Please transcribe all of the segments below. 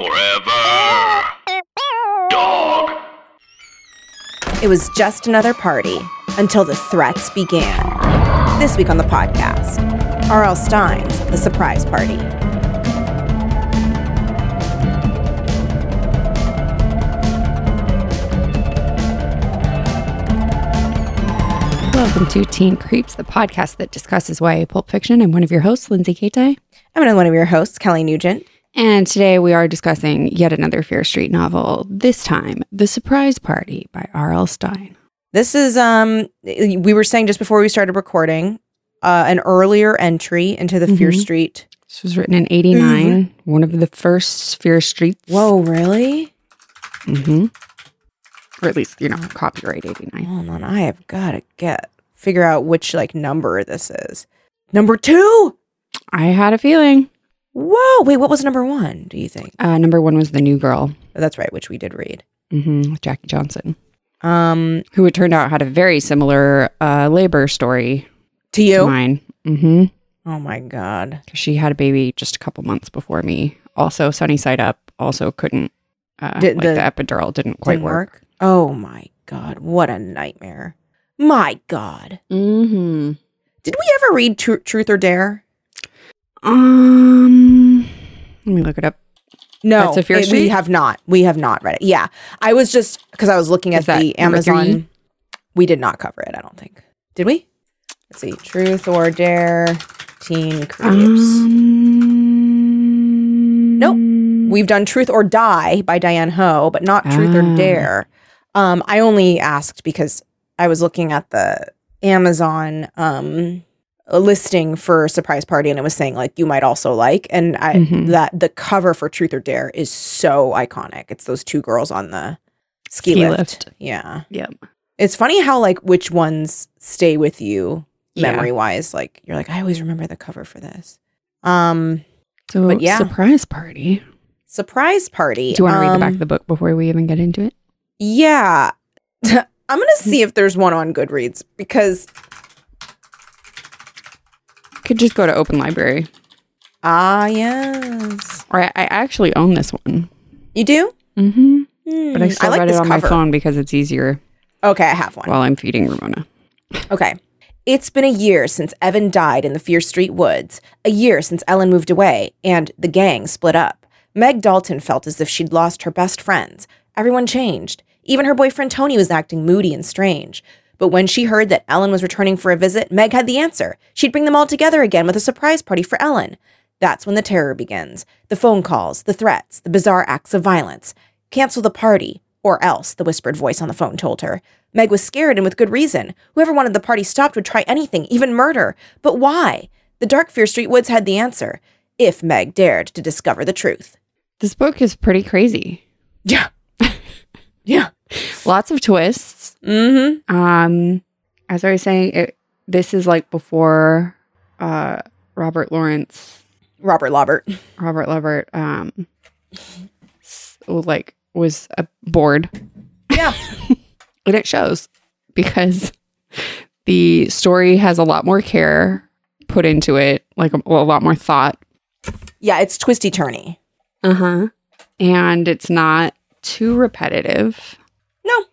Forever. Dog. It was just another party until the threats began. This week on the podcast, R.L. Stine's The Surprise Party. Welcome to Teen Creeps, the podcast that discusses YA pulp fiction. I'm one of your hosts, Lindsay Katai. I'm another one of your hosts, Kelly Nugent. And today we are discussing yet another Fear Street novel, this time The Surprise Party by R.L. Stine. This is, um, we were saying just before we started recording, uh, an earlier entry into the Fear Mhm. Street. This was written in 89, one of the first Fear Streets. Whoa, really? Mm hmm Or at least, you know, copyright 89. Hold on, I have got to get, figure out which, like, number this is. Number two? I had a feeling. Whoa, wait, what was number one, do you think? Uh, number one was The New Girl Oh, that's right, which we did read. hmm with Jackie Johnson, Um, who it turned out had a very similar uh, labor story to to you? mine. hmm Oh my God. She had a baby just a couple months before me. Also, Sunny Side Up also couldn't. Uh, Did like the- the, epidural didn't quite Didn't work. Oh my God, what a nightmare. My God. Mm-hmm. Did we ever read Tru- Truth or Dare? Um, let me look it up. No, That's a Fear it- we Street? have not. We have not read it. Yeah, I was just because I was looking Is at that the number Amazon. We did not cover it. I don't think. Did we? Let's see. Truth or Dare, Teen Creeps. Um, Nope. We've done Truth or Die by Diane Hoh, but not Truth or Ah. Dare. Um, I only asked because I was looking at the Amazon um listing for Surprise Party and it was saying like you might also like and I Mhm. that the cover for Truth or Dare is so iconic. It's those two girls on the ski, Ski lift. lift. Yeah. Yep. It's funny how like which ones stay with you Yeah. memory wise. Like you're like, I always remember the cover for this. Um So, But yeah. surprise party. Surprise Party. Do you want to read the back Um, of the book before we even get into it? Yeah. I'm going to see if there's one on Goodreads because, Could just go to Open Library. ah, yes. Or I, I actually own this one. You do? Mm-hmm. Hmm, But I still like read it on cover. my phone because it's easier Okay, I have one. while I'm feeding Ramona. Okay. It's been a year since Evan died in the Fear Street woods, a year since Ellen moved away, and the gang split up. Meg Dalton felt as if she'd lost her best friends. Everyone changed. Even her boyfriend Tony was acting moody and strange. But when she heard that Ellen was returning for a visit, Meg had the answer. She'd bring them all together again with a surprise party for Ellen. That's when the terror begins. The phone calls, the threats, the bizarre acts of violence. Cancel the party, or else, the whispered voice on the phone told her. Meg was scared and with good reason. Whoever wanted the party stopped would try anything, even murder. But why? The Dark Fear Street Woods had the answer. If Meg dared to discover the truth. This book is pretty crazy. Yeah. yeah. Lots of twists. Mm-hmm. Um, as I was saying, it, this is like before uh, Robert Lawrence, Robert Lobert. Robert Lovert, um, s- like was uh, bored, Yeah. and it shows because the story has a lot more care put into it, like a, a lot more thought. Yeah, it's twisty turny. Uh huh. And it's not too repetitive. No.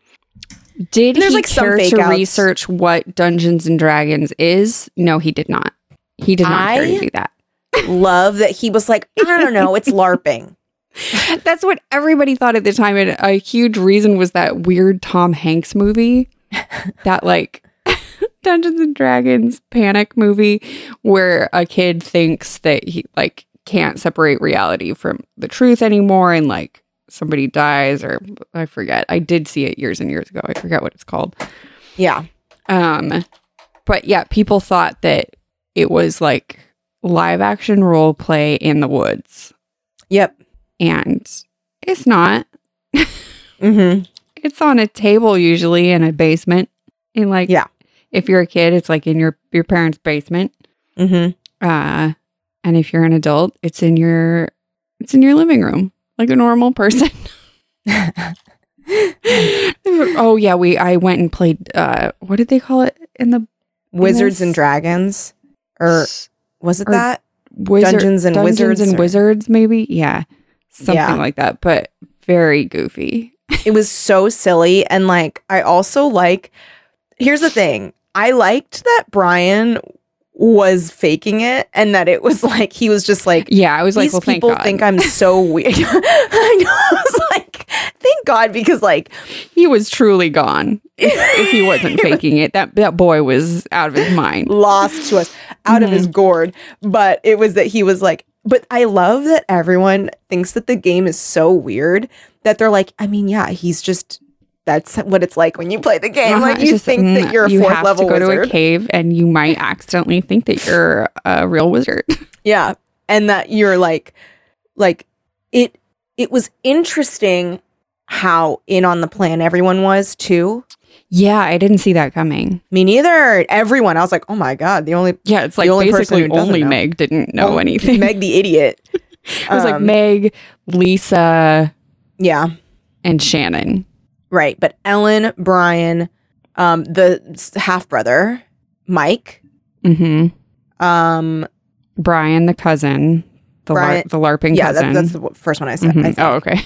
Did There's, he like, some care fake to research what Dungeons and Dragons is? No, he did not. He did not care to do that. Love that he was like, I don't know, it's LARPing. That's what everybody thought at the time, and a huge reason was that weird Tom Hanks movie, that like Dungeons and Dragons panic movie, where a kid thinks that he like can't separate reality from the truth anymore, and like somebody dies, or I forget. I did see it years and years ago. I forget what it's called. Yeah. Um, but yeah, people thought that it was like live action role play in the woods, Yep. and it's not. Mm-hmm. It's on a table usually in a basement. In like Yeah. if you're a kid, it's like in your your parents' basement. Mm-hmm. Uh, and if you're an adult, it's in your it's in your living room like a normal person. oh yeah, we I went and played. Uh, what did they call it in the Wizards and Dragons. Or was it or that? Wizard, Dungeons and Dungeons Wizards and or- Wizards, maybe. Yeah, something Yeah. like that, but very goofy. It was so silly. And like, I also like, here's the thing I liked that Brian was faking it and that it was like, he was just like, Yeah, I was like, well, thank people God. think I'm so weird. I know. I was like, thank God, because like, he was truly gone. If, if he wasn't faking it, that that boy was out of his mind. lost to us out of his mm-hmm. gourd. But it was that he was like, but I love that everyone thinks that the game is so weird that they're like, I mean, yeah, he's just that's what it's like when you play the game. Uh-huh, Like you just, think mm, that you're a you fourth have level to go to a cave, and you might accidentally think that you're a real wizard. Yeah. And that you're like like it it was interesting how in on the plan everyone was too. yeah, I didn't see that coming. Me neither. Everyone. I was like, oh my God, the only Yeah, it's The like only person basically who only know. Meg didn't know Oh, anything. Meg the idiot. it was like Um, Meg, Lisa, Yeah. and Shannon. Right. But Ellen, Brian, um, the half brother, Mike, Mm hmm. um, Brian, the cousin, the lar- the LARPing yeah, cousin. that, that's the first one I said. I Mhm. think, Oh, okay.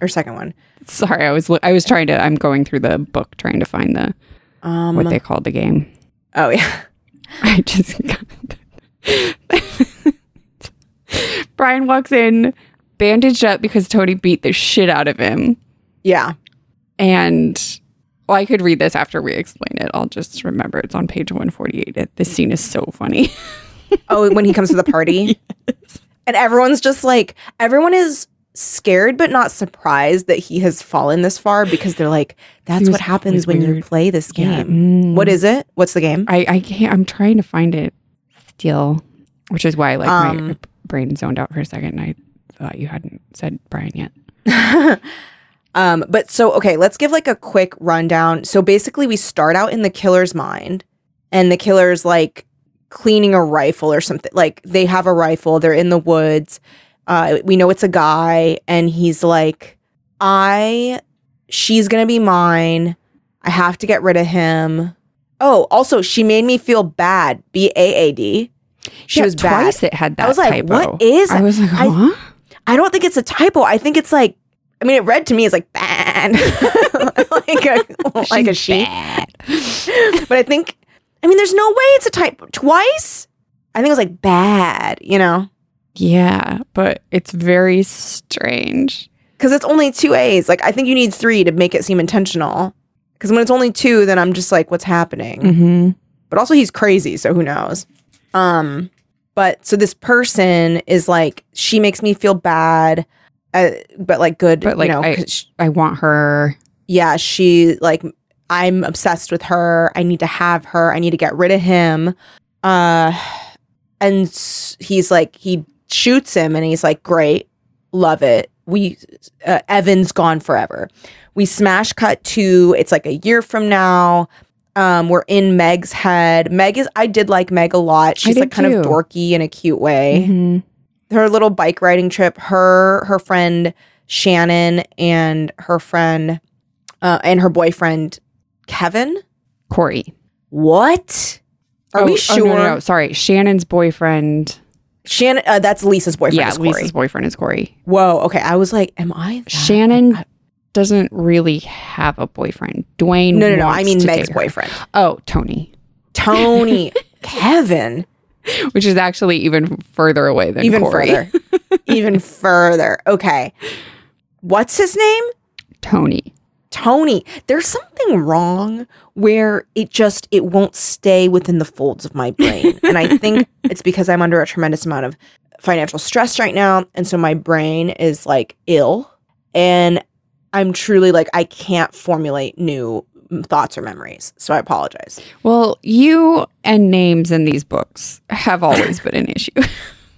or second one. Sorry, I was I was trying to. I'm going through the book trying to find the Um, what they called the game. oh yeah, I just got Brian walks in, bandaged up because Tony beat the shit out of him. yeah. And well, I could read this after we explain it. I'll just remember it's on page 148. It, this scene is so funny. Oh, when he comes to the party, and everyone's just like, everyone is scared but not surprised that he has fallen this far because they're like, that's what happens when you play this Yeah. game. Mm. What is it? What's the game? I, I can't, I'm trying to find it still, which is why like my Um, brain zoned out for a second. And I thought you hadn't said Brian yet. Um, but so okay, let's give like a quick rundown. So basically, we start out in the killer's mind, and the killer's like cleaning a rifle or something. Like they have a rifle, they're in the woods. Uh, we know it's a guy, and he's like, "I, she's gonna be mine. I have to get rid of him." Oh, also, she made me feel bad. B A A D. She Yeah, was bad. twice it had that I was like, typo. "What is?" I was like, I- I don't think it's a typo. I think it's like, I mean, it read to me as like bad, like a like a sheep. bad. But I think, I mean, there's no way it's a type twice. I think it was like bad, you know, Yeah, but it's very strange. because it's only two A's. Like I think you need three to make it seem intentional. Because when it's only two, then I'm just like, what's happening? Mm-hmm. But also, he's crazy, so who knows? Um, but so this person is like, she makes me feel bad, uh, but like good, But, like, you know, I- I want her. yeah, she like I'm obsessed with her. I need to have her. I need to get rid of him. Uh and he's like he shoots him and he's like great. Love it. We uh, Evan's gone forever. We smash cut to it's like a year from now. Um we're in Meg's head. Meg is I did like Meg a lot. She's like kind of dorky in a cute way Mhm. Her little bike riding trip her her friend shannon and her friend uh, and her boyfriend kevin Corey. what are Oh, we oh, sure no, no, no. Sorry. Shannon's boyfriend. shannon uh, that's lisa's boyfriend yeah, is Corey. Lisa's boyfriend is Corey. whoa okay i was like am i that- Shannon doesn't really have a boyfriend. Dwayne. no no no i mean meg's boyfriend Oh, Tony, tony kevin which is actually even further away than even Corey. further. Even further. Okay. What's his name? Tony. Tony, there's something wrong where it just it won't stay within the folds of my brain. and I think it's because I'm under a tremendous amount of financial stress right now. And so my brain is like ill. And I'm truly like I can't formulate new thoughts or memories. So I apologize. Well, you and names in these books have always been an issue.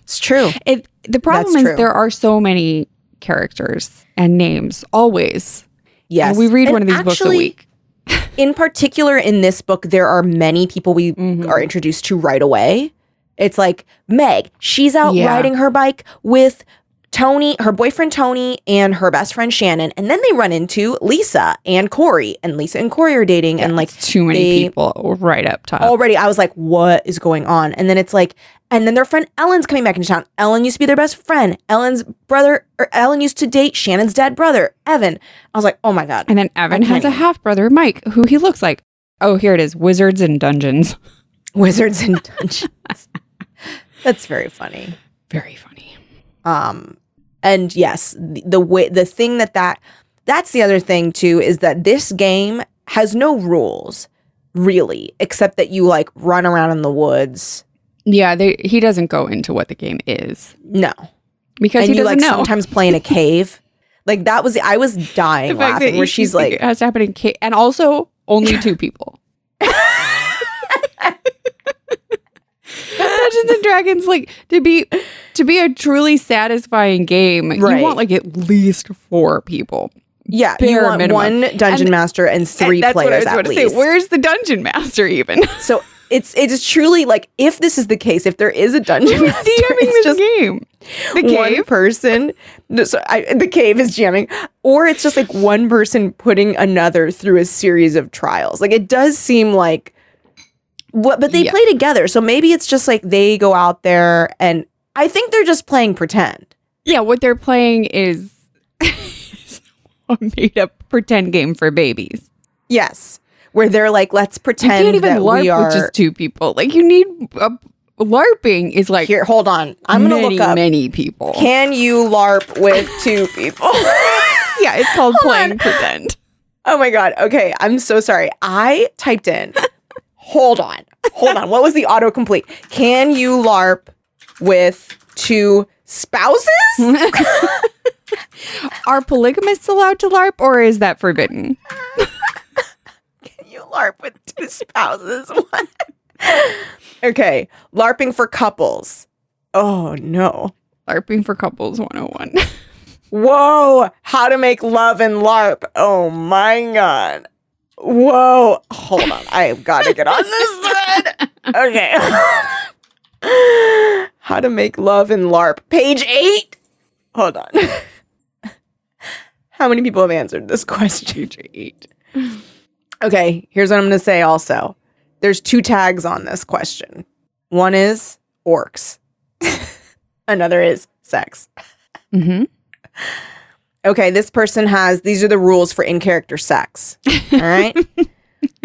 It's true. It, the problem That's is true. there are so many characters and names always. Yes. And we read And one of these books a week. in particular in this book there are many people we Mhm. are introduced to right away it's like meg she's out Yeah. riding her bike with Tony, her boyfriend Tony, and her best friend Shannon, and then they run into Lisa and Corey, and Lisa and Corey are dating, and like too many people right up top. already I was like, what is going on? And then it's like, and then their friend Ellen's coming back into town. Ellen used to be their best friend. Ellen's brother, or Ellen used to date Shannon's dead brother, Evan. I was like, oh my God. and then Evan has a half brother, Mike, who he looks like. Oh, here it is Wizards and Dungeons. Wizards and Dungeons. That's very funny. Very funny. Um, and yes, the, the way the thing that that that's the other thing too is that this game has no rules really, except that you like run around in the woods. Yeah, they, he doesn't go into what the game is No, because and he you doesn't like know. sometimes play in a cave. Like that was I was dying laughing where she's like, it has to happen in ca- and also only two people. Dungeons and Dragons, like to be to be a truly satisfying game, Right. you want like at least four people. yeah, you bare want minimum. one dungeon And- master and three And that's what I players at to least. say. Where's the dungeon master even? so it's it is truly like if this is the case, if there is a dungeon Who's master, it's this just game? The one cave. person no, so I, the cave is jamming or it's just like one person putting another through a series of trials like it does seem like what but they Yeah. play together so maybe it's just like they go out there and i think they're just playing pretend Yeah, what they're playing is a made up pretend game for babies. yes where they're like let's pretend You can't even that LARP we are with just two people. Like you need a LARPing is like here hold on i'm gonna look up many people. can you larp with two people yeah, it's called Hold playing on. pretend. Oh my god. Okay, I'm so sorry. I typed in. Hold on. Hold on. What was the autocomplete? Can you LARP with two spouses? Are polygamists allowed to LARP or is that forbidden? Can you LARP with two spouses? What? okay, LARPing for couples. Oh no. LARPing for couples 101. Whoa, how to make love and LARP. Oh my god. Whoa. Hold on. I've got to get on this thread. Okay. how to make love in LARP. Page eight. Hold on. how many people have answered this question? Page eight. Okay, here's what I'm going to say also. There's two tags on this question. One is orcs. Another is sex. Mm-hmm. Okay, this person has these are the rules for in character sex. All right.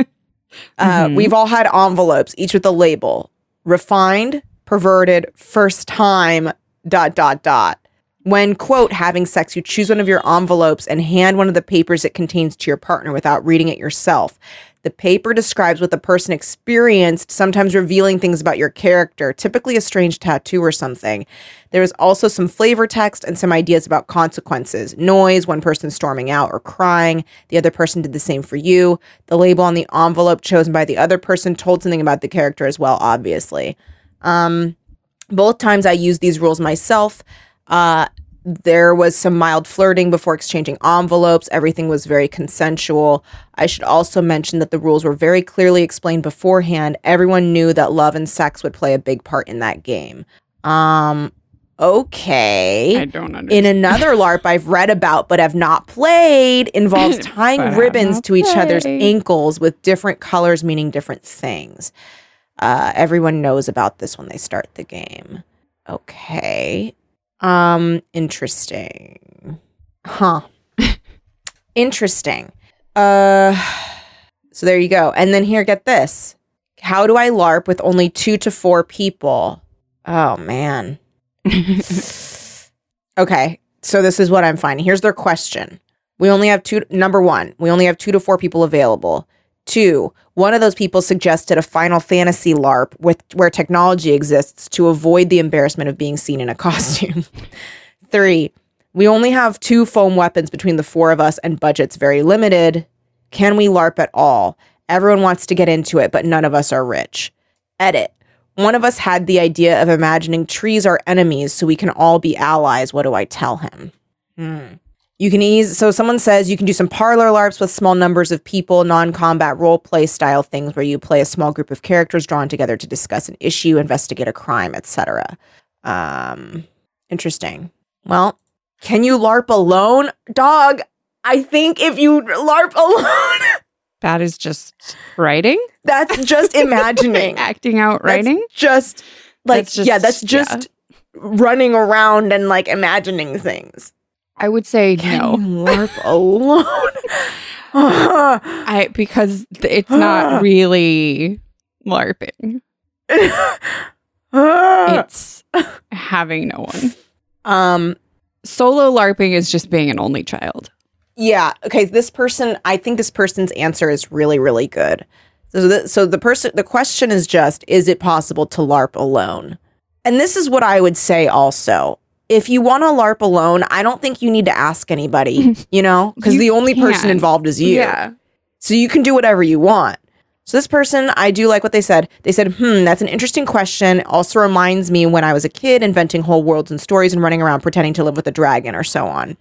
uh, Mhm. We've all had envelopes, each with a label refined, perverted, first time, dot, dot, dot. When, quote, having sex, you choose one of your envelopes and hand one of the papers it contains to your partner without reading it yourself. The paper describes what the person experienced, sometimes revealing things about your character, typically a strange tattoo or something. There is also some flavor text and some ideas about consequences. Noise, one person storming out or crying. The other person did the same for you. The label on the envelope chosen by the other person told something about the character as well, obviously. Um, both times I used these rules myself. Uh, there was some mild flirting before exchanging envelopes. Everything was very consensual. I should also mention that the rules were very clearly explained beforehand. Everyone knew that love and sex would play a big part in that game. Um, okay. I don't understand. In another LARP I've read about but have not played involves tying ribbons to each other's ankles with different colors meaning different things. Uh, everyone knows about this when they start the game. Okay. Um, interesting. Huh. interesting. Uh, so there you go. And then here, get this. How do I LARP with only two to four people? Oh man. Okay, so this is what I'm finding. Here's their question. We only have two. Number one, we only have two to four people available. Two, one of those people suggested a Final Fantasy LARP with where technology exists to avoid the embarrassment of being seen in a costume. Three, we only have two foam weapons between the four of us, and budget's very limited. Can we LARP at all? Everyone wants to get into it, but none of us are rich. Edit. One of us had the idea of imagining trees are enemies so we can all be allies. What do I tell him? Hmm. You can ease. So someone says you can do some parlor LARPs with small numbers of people, non-combat role play style things where you play a small group of characters drawn together to discuss an issue, investigate a crime, etc. Um, interesting. Well, can you LARP alone? Dog, I think if you LARP alone, That is just writing, that's just imagining. acting out That's writing. just like, That's just- yeah, that's yeah. just running around and like imagining things. I would say Can no. LARP alone? I because it's not really LARPing. It's having no one. um, Solo LARPing is just being an only child. Yeah. Okay. This person, I think this person's answer is really, really good. So the, so the person, the question is just, is it possible to LARP alone? And this is what I would say also. If you want to LARP alone, I don't think you need to ask anybody, you know, because the only person can. involved is you. Yeah. So you can do whatever you want. So this person, I do like what they said. They said, hmm, that's an interesting question. Also reminds me when I was a kid inventing whole worlds and stories and running around pretending to live with a dragon or so on.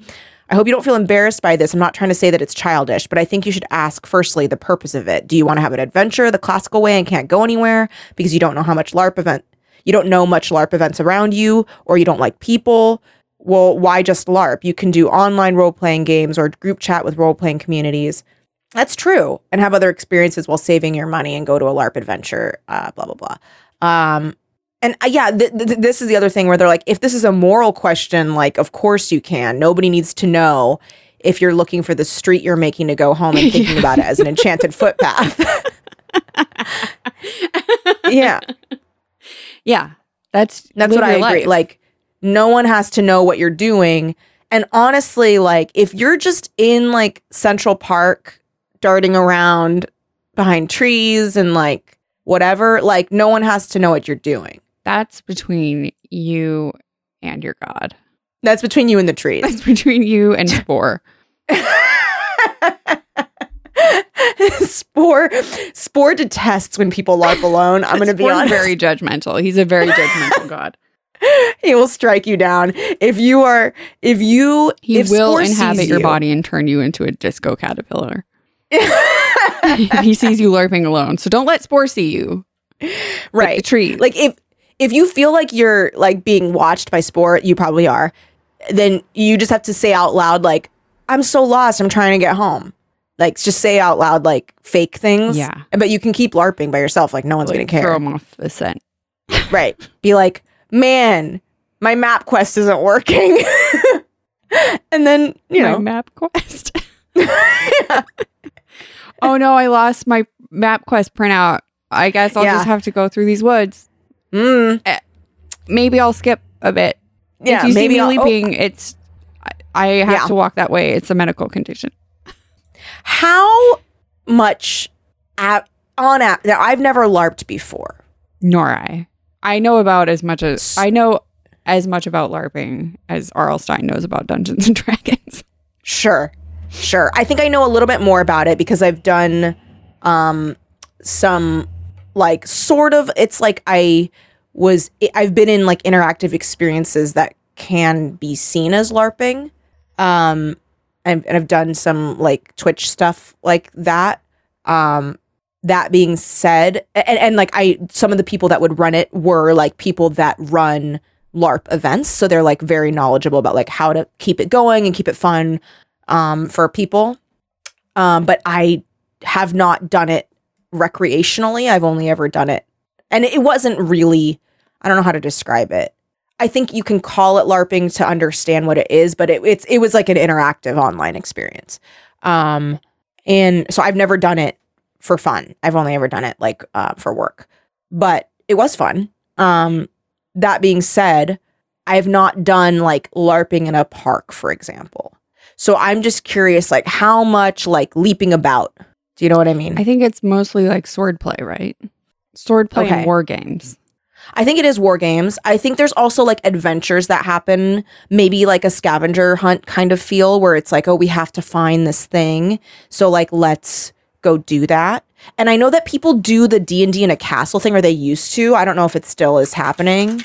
I hope you don't feel embarrassed by this. I'm not trying to say that it's childish, but I think you should ask firstly the purpose of it. Do you want to have an adventure the classical way and can't go anywhere because you don't know how much LARP event you don't know much LARP events around you or you don't like people? Well, why just LARP? You can do online role playing games or group chat with role playing communities. That's true. And have other experiences while saving your money and go to a LARP adventure, uh, blah, blah, blah. Um, and uh, yeah, th- th- this is the other thing where they're like, if this is a moral question, like, of course you can. Nobody needs to know if you're looking for the street you're making to go home and thinking about it as an enchanted footpath. yeah, Yeah. That's that's what I agree. life. Like, no one has to know what you're doing. And honestly, like, if you're just in like Central Park, darting around behind trees and like whatever, like, no one has to know what you're doing. that's between you and your God. That's between you and the trees. That's between you and Spore. Spore Spore detests when people LARP alone. I'm going to be honest. very judgmental. He's a very judgmental God. he will strike you down if you are if you He if will Spore inhabit your you- body and turn you into a disco caterpillar. if he sees you LARPing alone. So don't let Spore see you. right The tree. like if if you feel like you're like being watched by Spore, you probably are then you just have to say out loud like i'm so lost i'm trying to get home like just say out loud like fake things Yeah. but you can keep larping by yourself like no one's like, gonna care. throw them off the scent. right be like man my map quest isn't working and then you my know map quest. oh no, I lost my map quest printout. I guess I'll Yeah. just have to go through these woods. mm, Maybe I'll skip a bit. yeah if you maybe see me I'll- oh, it's I, I have Yeah. to walk that way. It's a medical condition. How much at, on app now i've never larped before Nor I. I know about as much as I know as much about LARPing as R.L. Stine knows about Dungeons and Dragons. Sure. Sure. I think I know a little bit more about it because I've done um some like sort of it's like I was I've been in like interactive experiences that can be seen as larping. Um and, and I've done some like Twitch stuff like that. Um that being said and, and like I some of the people that would run it were like people that run LARP events. So they're like very knowledgeable about like how to keep it going and keep it fun um, for people. Um, but I have not done it recreationally. I've only ever done it. And it wasn't really, I don't know how to describe it. I think you can call it LARPing to understand what it is, but it, it's it was like an interactive online experience. Um, and so I've never done it for fun. I've only ever done it like uh, for work, but it was fun. Um, that being said, I have not done like LARPing in a park, for example. So I'm just curious, like how much like leaping about. Do you know what I mean? I think it's mostly like swordplay, right? Swordplay Okay. and war games. I think it is war games. I think there's also like adventures that happen, maybe like a scavenger hunt kind of feel where it's like, oh, we have to find this thing. So like let's go do that. And I know that people do the D&D in a castle thing or they used to. I don't know if it still is happening.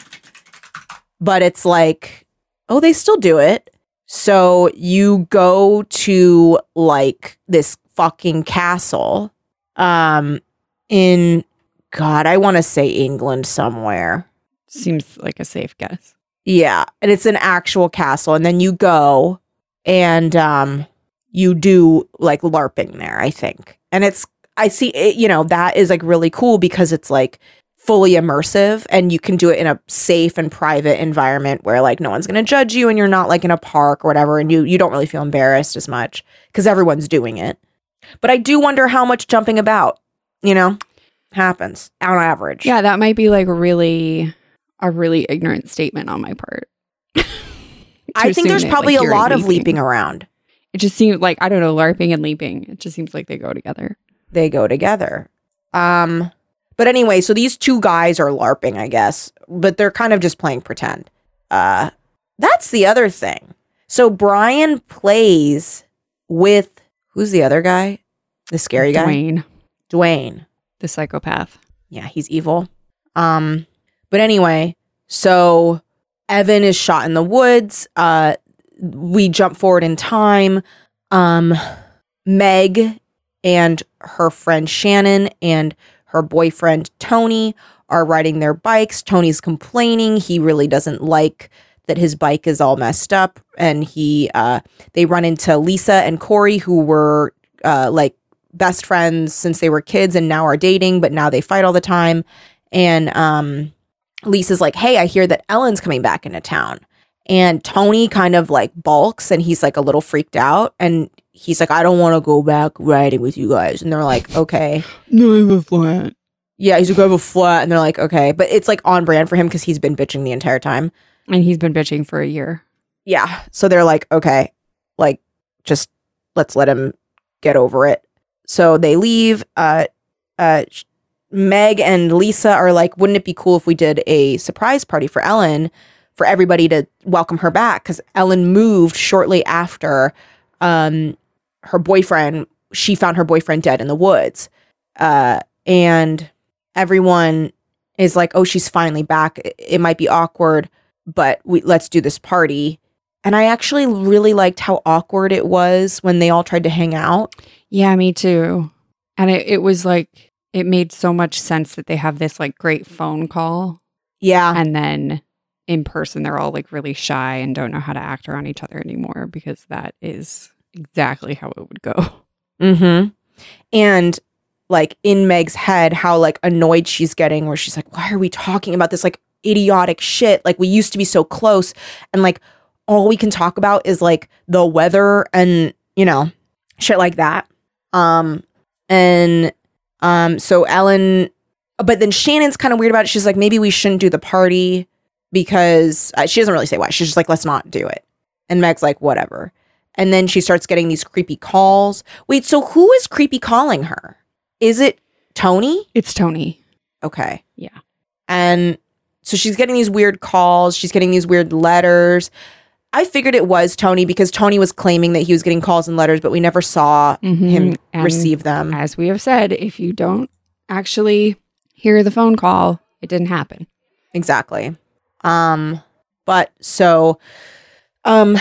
But it's like, oh, they still do it. So you go to like this fucking castle um in God, I want to say England somewhere. Seems like a safe guess. Yeah, and it's an actual castle, and then you go and um you do like LARPing there, I think. And it's I see it, you know, that is like really cool because it's like fully immersive and you can do it in a safe and private environment where like no one's going to judge you and you're not like in a park or whatever and you you don't really feel embarrassed as much cuz everyone's doing it. But I do wonder how much jumping about, you know, happens on average. Yeah, that might be like really a really ignorant statement on my part. I think there's that, probably like, a lot of leaping around. It just seems like I don't know, LARPing and leaping. It just seems like they go together. they go together. Um, but anyway, so these two guys are LARPing, I guess, but they're kind of just playing pretend. Uh, that's the other thing. So Brian plays with who's the other guy? The scary guy? Dwayne, Dwayne. The psychopath. Yeah, he's evil. Um, but anyway, so Evan is shot in the woods. Uh, we jump forward in time. Um, Meg and her friend Shannon and her boyfriend Tony are riding their bikes. Tony's complaining he really doesn't like that his bike is all messed up, and he uh, they run into Lisa and Corey who were uh, like best friends since they were kids and now are dating, but now they fight all the time. And um, Lisa's like, "Hey, I hear that Ellen's coming back into town." And Tony kind of like balks and he's like a little freaked out and he's like, I don't want to go back riding with you guys. And they're like, okay. No, I'm a flat. Yeah, he's like, I have a flat. And they're like, okay. But it's like on brand for him because he's been bitching the entire time. And he's been bitching for a year. Yeah. So they're like, okay, like just let's let him get over it. So they leave. Uh, uh, Meg and Lisa are like, wouldn't it be cool if we did a surprise party for Ellen for everybody to welcome her back? Because Ellen moved shortly after um, her boyfriend. She found her boyfriend dead in the woods, uh, and everyone is like, "Oh, she's finally back. It- It might be awkward, but we let's do this party." And I actually really liked how awkward it was when they all tried to hang out. Yeah, me too. And it, it was like, it made so much sense that they have this like great phone call. Yeah, And then in person, they're all like really shy and don't know how to act around each other anymore because that is exactly how it would go. Mm-hmm. And like in Meg's head, how like annoyed she's getting, where she's like, why are we talking about this like idiotic shit? Like we used to be so close. And like all we can talk about is like the weather and, you know, shit like that. Um, and um, so Ellen, but then Shannon's kind of weird about it. She's like, maybe we shouldn't do the party because uh, she doesn't really say why. She's just like, let's not do it. And Meg's like, whatever. And then she starts getting these creepy calls. Wait, so who is creepy calling her? Is it Tony? It's Tony. Okay. Yeah. And so she's getting these weird calls, she's getting these weird letters. I figured it was Tony because Tony was claiming that he was getting calls and letters, but we never saw Mhm. him And receive them. As we have said, if you don't actually hear the phone call, it didn't happen. Exactly. Um, but so um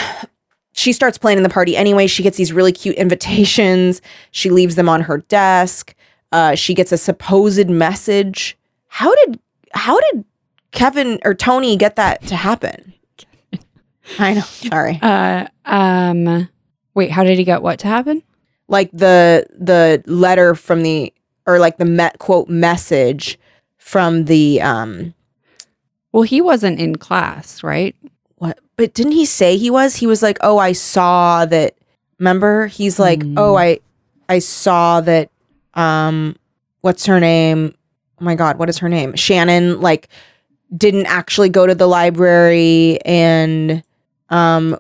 she starts planning the party anyway. She gets these really cute invitations. She leaves them on her desk. Uh, she gets a supposed message. How did how did Kevin or Tony get that to happen? I know. Sorry. Uh, um, wait, how did he get what to happen? Like the the letter from the or like the met quote message from the um Well, he wasn't in class, right? what but didn't he say he was he was like oh i saw that remember he's like Hmm. oh i i saw that um what's her name oh my god what is her name shannon like didn't actually go to the library and um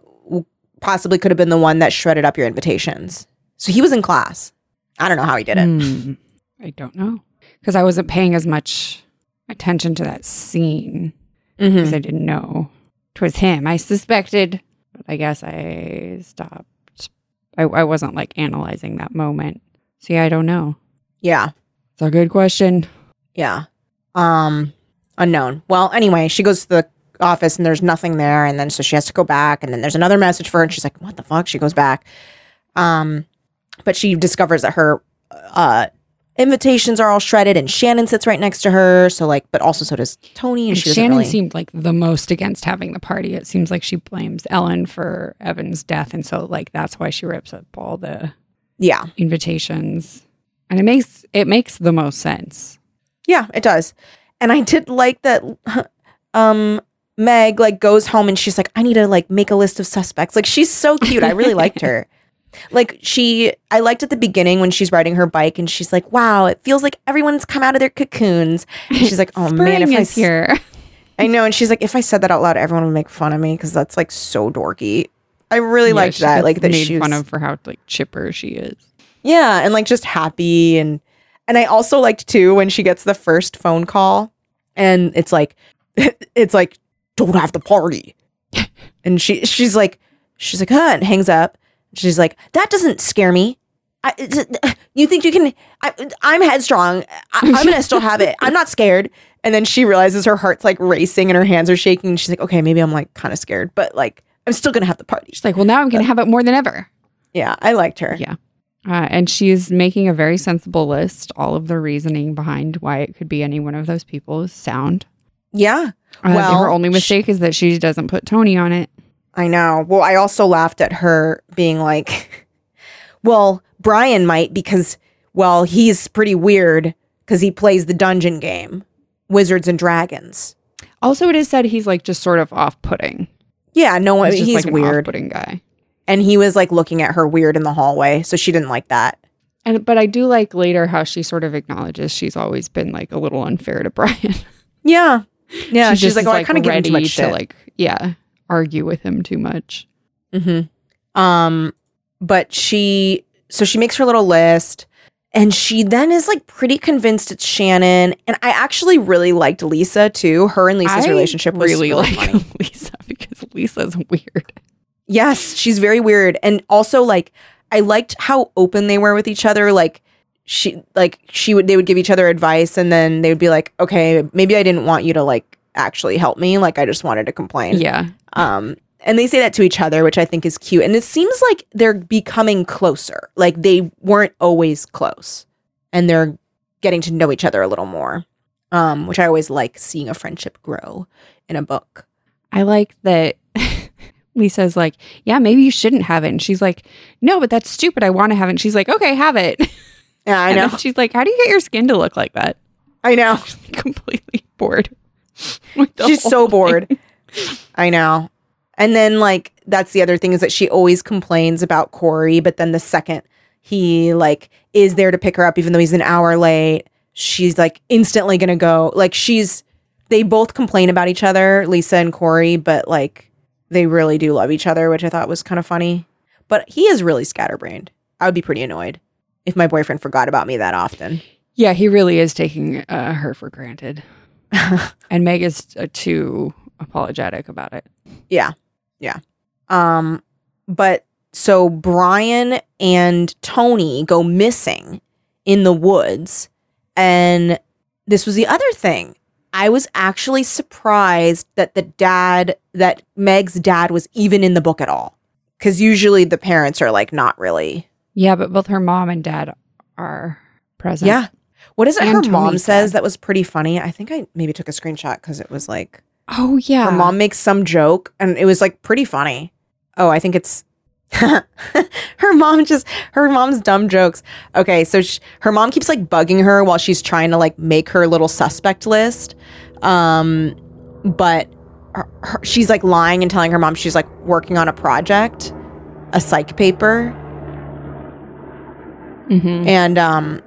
possibly could have been the one that shredded up your invitations so he was in class i don't know how he did it Hmm. I don't know because I wasn't paying as much attention to that scene because I didn't know it was him. I suspected, but I guess I stopped. I, I wasn't like analyzing that moment. See, I don't know. yeah It's a good question. Yeah. Um unknown. Well, anyway, she goes to the office and there's nothing there and then so she has to go back and then there's another message for her and she's like, "What the fuck?" She goes back. Um but she discovers that her uh invitations are all shredded, and Shannon sits right next to her. So like, but also so does Tony, and, And Shannon really- seemed like the most against having the party. It seems like she blames Ellen for Evan's death, and so like that's why she rips up all the yeah, invitations. And it makes it makes the most sense. yeah, it does. And I did like that. Um, Meg like goes home and she's like, I need to like make a list of suspects. Like she's so cute. I really liked her. Like she, I liked at the beginning when she's riding her bike and she's like, "Wow, it feels like everyone's come out of their cocoons." And she's like, "Oh man, if I is here. I know. And she's like, if I said that out loud, everyone would make fun of me because that's like so dorky. I really Yeah, liked that. Like that made she was, fun of for how like chipper she is. yeah, and like just happy and and I also liked too when she gets the first phone call and it's like it's like don't have the party, and she she's like she's like huh and hangs up. She's like that doesn't scare me. I, you think you can? I, I'm headstrong. I, I'm gonna still have it. I'm not scared. And then she realizes her heart's like racing and her hands are shaking. She's like, okay, maybe I'm like kind of scared, but like I'm still gonna have the party. She's like, well, now I'm going to have it more than ever. Yeah, I liked her. Yeah. Uh, and she's making a very sensible list. All of the reasoning behind why it could be any one of those people is sound. Yeah, Uh, Well, her only mistake is that she doesn't put Tony on it. I know. Well, I also laughed at her being like, well, Brian might because, well, he's pretty weird because he plays the dungeon game, Wizards and Dragons. Also, it is said he's like just sort of off-putting. Yeah, no one, He's, he's, like weird. off-putting guy. And he was like looking at her weird in the hallway. So she didn't like that. And but I do like later how she sort of acknowledges she's always been like a little unfair to Brian. Yeah. Yeah. She she's like, oh, I kind of give him too much shit. to like yeah argue with him too much. Mm-hmm. Um, but she so she makes her little list and she then is like pretty convinced it's Shannon. And I actually really liked Lisa too. Her and Lisa's I relationship was really really, like funny. Lisa because Lisa's weird. Yes, she's very weird. And also like I liked how open they were with each other. Like she like she would they would give each other advice and then they would be like, Okay, maybe I didn't want you to like actually help me. Like I just wanted to complain. Yeah, Um, and they say that to each other, which I think is cute. And it seems like they're becoming closer. Like they weren't always close, and they're getting to know each other a little more. Um, which I always like seeing a friendship grow in a book. I like that. Lisa's like, yeah, maybe you shouldn't have it, and she's like, no, but that's stupid. I want to have it. And she's like, okay, have it. Yeah, I know. she's like, how do you get your skin to look like that? I know. Completely bored. She's so thing. bored. I know. And then like that's the other thing is that she always complains about Corey, but then the second he like is there to pick her up even though he's an hour late, she's like instantly going to go. Like she's they both complain about each other, Lisa and Corey, but like they really do love each other, which I thought was kind of funny. But he is really scatterbrained. I would be pretty annoyed if my boyfriend forgot about me that often. Yeah, he really is taking uh, her for granted, and Meg is uh, too apologetic about it. Yeah. Yeah. Um but so Brian and Tony go missing in the woods and this was the other thing. I was actually surprised that the dad that Meg's dad was even in the book at all. Cuz usually the parents are like not really. Yeah, but both her mom and dad are present. Yeah. What is it And her mom Tony's says that was pretty funny? I think I maybe took a screenshot cuz it was like Oh yeah. her mom makes some joke and it was like pretty funny. Oh, I think it's her mom just her mom's dumb jokes. Okay, so sh- her mom keeps like bugging her while she's trying to like make her little suspect list. Um but her, her, she's like lying and telling her mom she's like working on a project, a psych paper, Mhm. and um,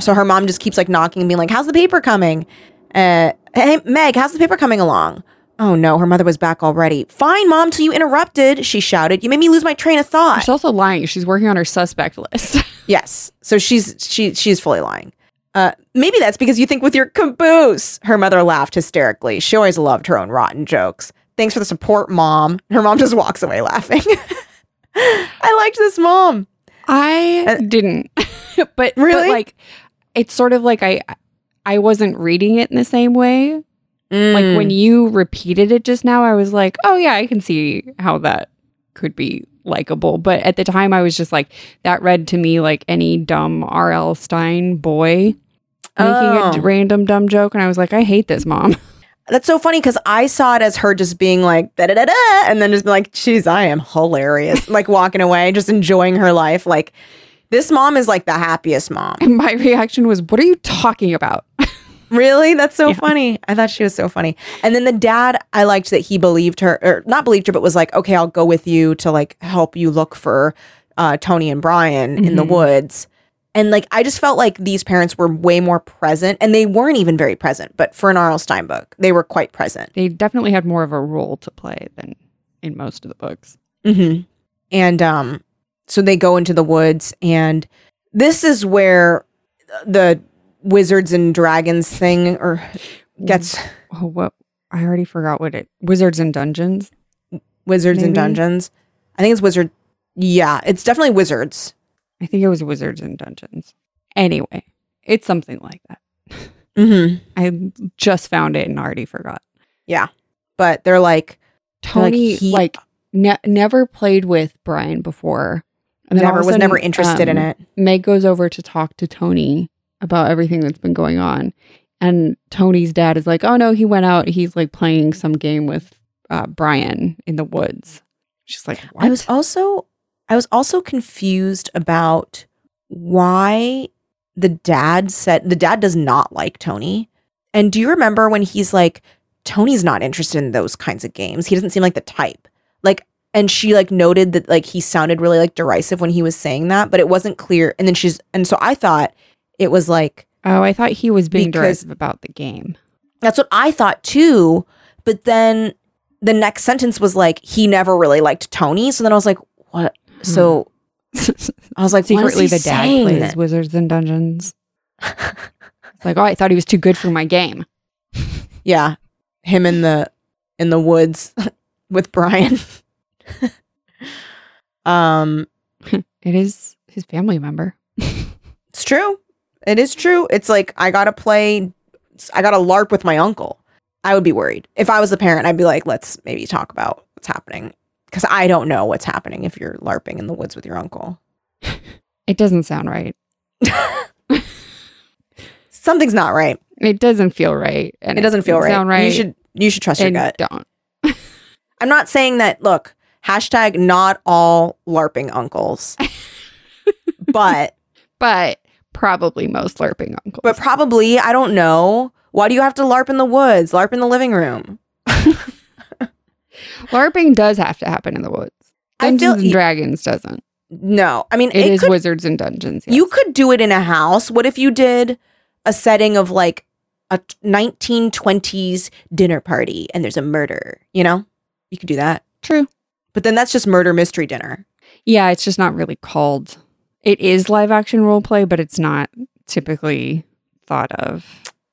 so her mom just keeps like knocking and being like, "How's the paper coming?" Uh, hey Meg, how's the paper coming along? Oh no, her mother was back already. Fine, mom, till you interrupted. She shouted. You made me lose my train of thought. She's also lying. She's working on her suspect list. yes, so she's she she's fully lying. Uh, maybe that's because you think with your caboose. Her mother laughed hysterically. She always loved her own rotten jokes. Thanks for the support, mom. Her mom just walks away laughing. I liked this mom. I Uh, didn't. but Really? but like it's sort of like I I wasn't reading it in the same way. Like Mm. when you repeated it just now, I was like, "Oh yeah, I can see how that could be likable. But at the time, I was just like, that read to me like any dumb R.L. Stine boy making Oh. a random dumb joke. And I was like, I hate this mom. That's so funny because I saw it as her just being like da da da da, and then just be like, "Geez, I am hilarious," like walking away, just enjoying her life. Like this mom is like the happiest mom. And my reaction was, What are you talking about? Really, that's so Yeah. funny. I thought she was so funny. And then the dad, I liked that he believed her, or not believed her, but was like, "Okay, I'll go with you to like help you look for uh, Tony and Brian in the Mhm. woods." And like, I just felt like these parents were way more present, and they weren't even very present. But for an R.L. Stine book, they were quite present. They definitely had more of a role to play than in most of the books. Mm-hmm. And um, so they go into the woods, and this is where the wizards and dragons thing or gets Oh, what? I already forgot what it Wizards and Dungeons. wizards and dungeons. I think it's wizard. Yeah, it's definitely wizards. I think it was Wizards and Dungeons. Anyway, it's something like that. Mm-hmm. I just found it and already forgot. Yeah, but they're like, They're like, Tony he- like ne- never played with Brian before. And never a was never sudden, interested in um, it. Meg goes over to talk to Tony about everything that's been going on. And Tony's dad is like, oh no, he went out. He's like playing some game with uh, Brian in the woods. She's like, what? I was also, I was also confused about why the dad said the dad does not like Tony. And do you remember when he's like, Tony's not interested in those kinds of games. He doesn't seem like the type. Like, and she like noted that like he sounded really like derisive when he was saying that, but it wasn't clear. And then she's, and so I thought it was like, oh, I thought he was being Because- derisive about the game. That's what I thought too. But then the next sentence was like, he never really liked Tony. So then I was like, what? So I was like, Secretly, he the dad saying? plays Wizards and Dungeons. Like, oh, I thought he was too good for my game. yeah, him in the in the woods with Brian. um, It is his family member. it's true. It is true. It's like I gotta play. I gotta LARP with my uncle. I would be worried if I was the parent. I'd be like, let's maybe talk about what's happening because I don't know what's happening if you're LARPing in the woods with your uncle. It doesn't sound right. Something's not right. It doesn't feel right, and It doesn't feel right. Sound right. You should you should trust your gut. don't. I'm not saying that. Look, hashtag not all LARPing uncles, but But probably most LARPing uncles. but probably I don't know. Why do you have to LARP in the woods? LARP in the living room. LARPing does have to happen in the woods. I Dungeons feel and Dragons doesn't. no. I mean, it it, is could, Wizards and Dungeons. yes. You could do it in a house. What if you did a setting of like a 1920s dinner party and there's a murder? You know, you could do that. true. But then that's just murder mystery dinner. Yeah, it's just not really called. It is live action role play, but it's not typically thought of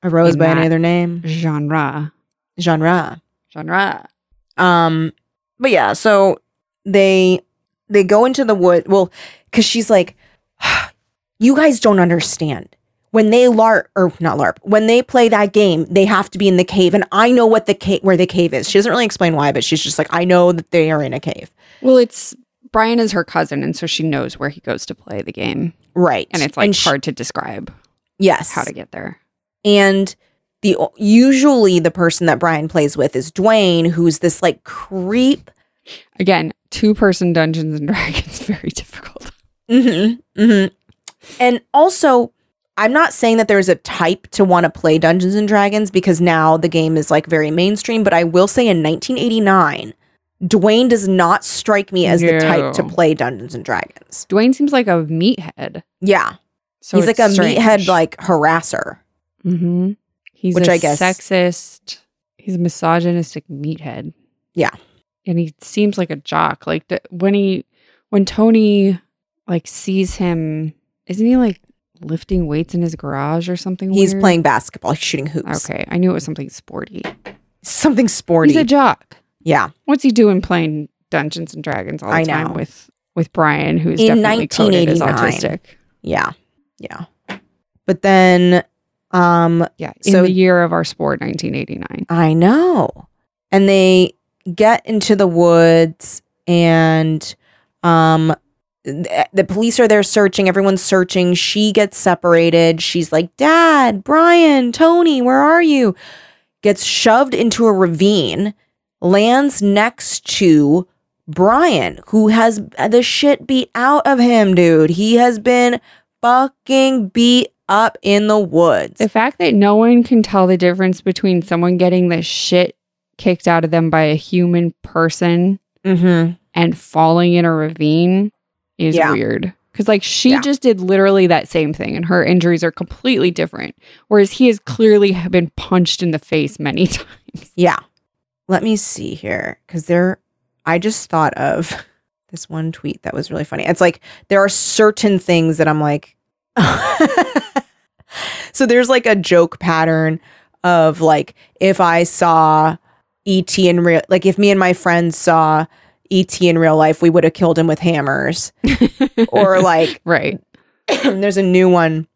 A rose In by any other name. genre. Genre. Genre. Um, but yeah, so they they go into the wood. Well, because she's like, you guys don't understand. When they LARP or not LARP, when they play that game, they have to be in the cave, and I know what the cave where the cave is. She doesn't really explain why, but she's just like, I know that they are in a cave, Well, it's Brian is her cousin, and so she knows where he goes to play the game, right? and it's like sh- hard to describe yes, how to get there. and the usually the person that Brian plays with is Dwayne, who's this like creep. Again, two person Dungeons and Dragons very difficult. Mm-hmm. Mm-hmm. And also, I'm not saying that there's a type to want to play Dungeons and Dragons because now the game is like very mainstream, but I will say in 1989, Dwayne does not strike me as the type to play Dungeons and Dragons. Dwayne seems like a meathead. Yeah. So He's like a strange. meathead like harasser. Mm-hmm. He's Which a I guess- sexist. He's a misogynistic meathead. Yeah. and he seems like a jock. Like the, when he, when Tony like sees him, isn't he like lifting weights in his garage or something? He's weird? playing basketball, he's shooting hoops. Okay, I knew it was something sporty. Something sporty. He's a jock. yeah. What's he doing playing Dungeons and Dragons all the I time know. with with Brian, who's In definitely coded as 1989. autistic? Yeah. Yeah. But then um Yeah, in So- the year of our sport, 1989. I know. And they get into the woods and um th- the police are there searching everyone's searching she gets separated she's like dad brian tony where are you gets shoved into a ravine lands next to brian who has the shit beat out of him dude he has been fucking beat up in the woods The fact that no one can tell the difference between someone getting the shit kicked out of them by a human person mm-hmm. and falling in a ravine is Yeah. weird. Because, like, she Yeah. just did literally that same thing, and her injuries are completely different. Whereas he has clearly been punched in the face many times. Yeah. Let me see here because there, I just thought of this one tweet that was really funny. It's like there are certain things that I'm like, so there's like a joke pattern of like if I saw ET in real, like if me and my friends saw ET in real life, we would have killed him with hammers. or like Right. there's a new one.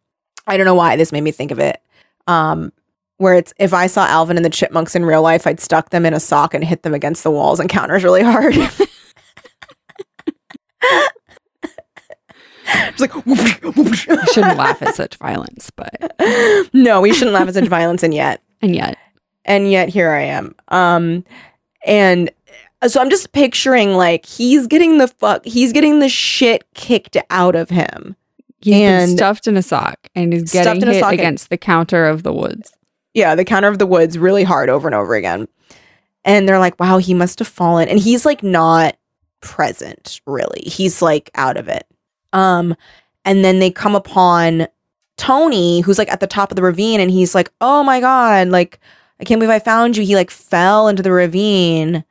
I don't know why this made me think of it. Um, where it's if I saw Alvin and the Chipmunks in real life, I'd stuck them in a sock and hit them against the walls and counters really hard. it's like whoosh. I shouldn't laugh at such violence, but no, we shouldn't laugh at such violence, and yet, and yet, and yet here I am. Um, and so I'm just picturing like he's getting the fuck, he's getting the shit kicked out of him. he's been And- stuffed in a sock and is getting hit sock and- against the counter of the woods. yeah, the counter of the woods really hard over and over again. And they're like, wow, he must have fallen. And he's like not present, really. He's like out of it. Um, and then they come upon Tony, who's like at the top of the ravine, and he's like, Oh my god, like, I can't believe I found you. He like fell into the ravine.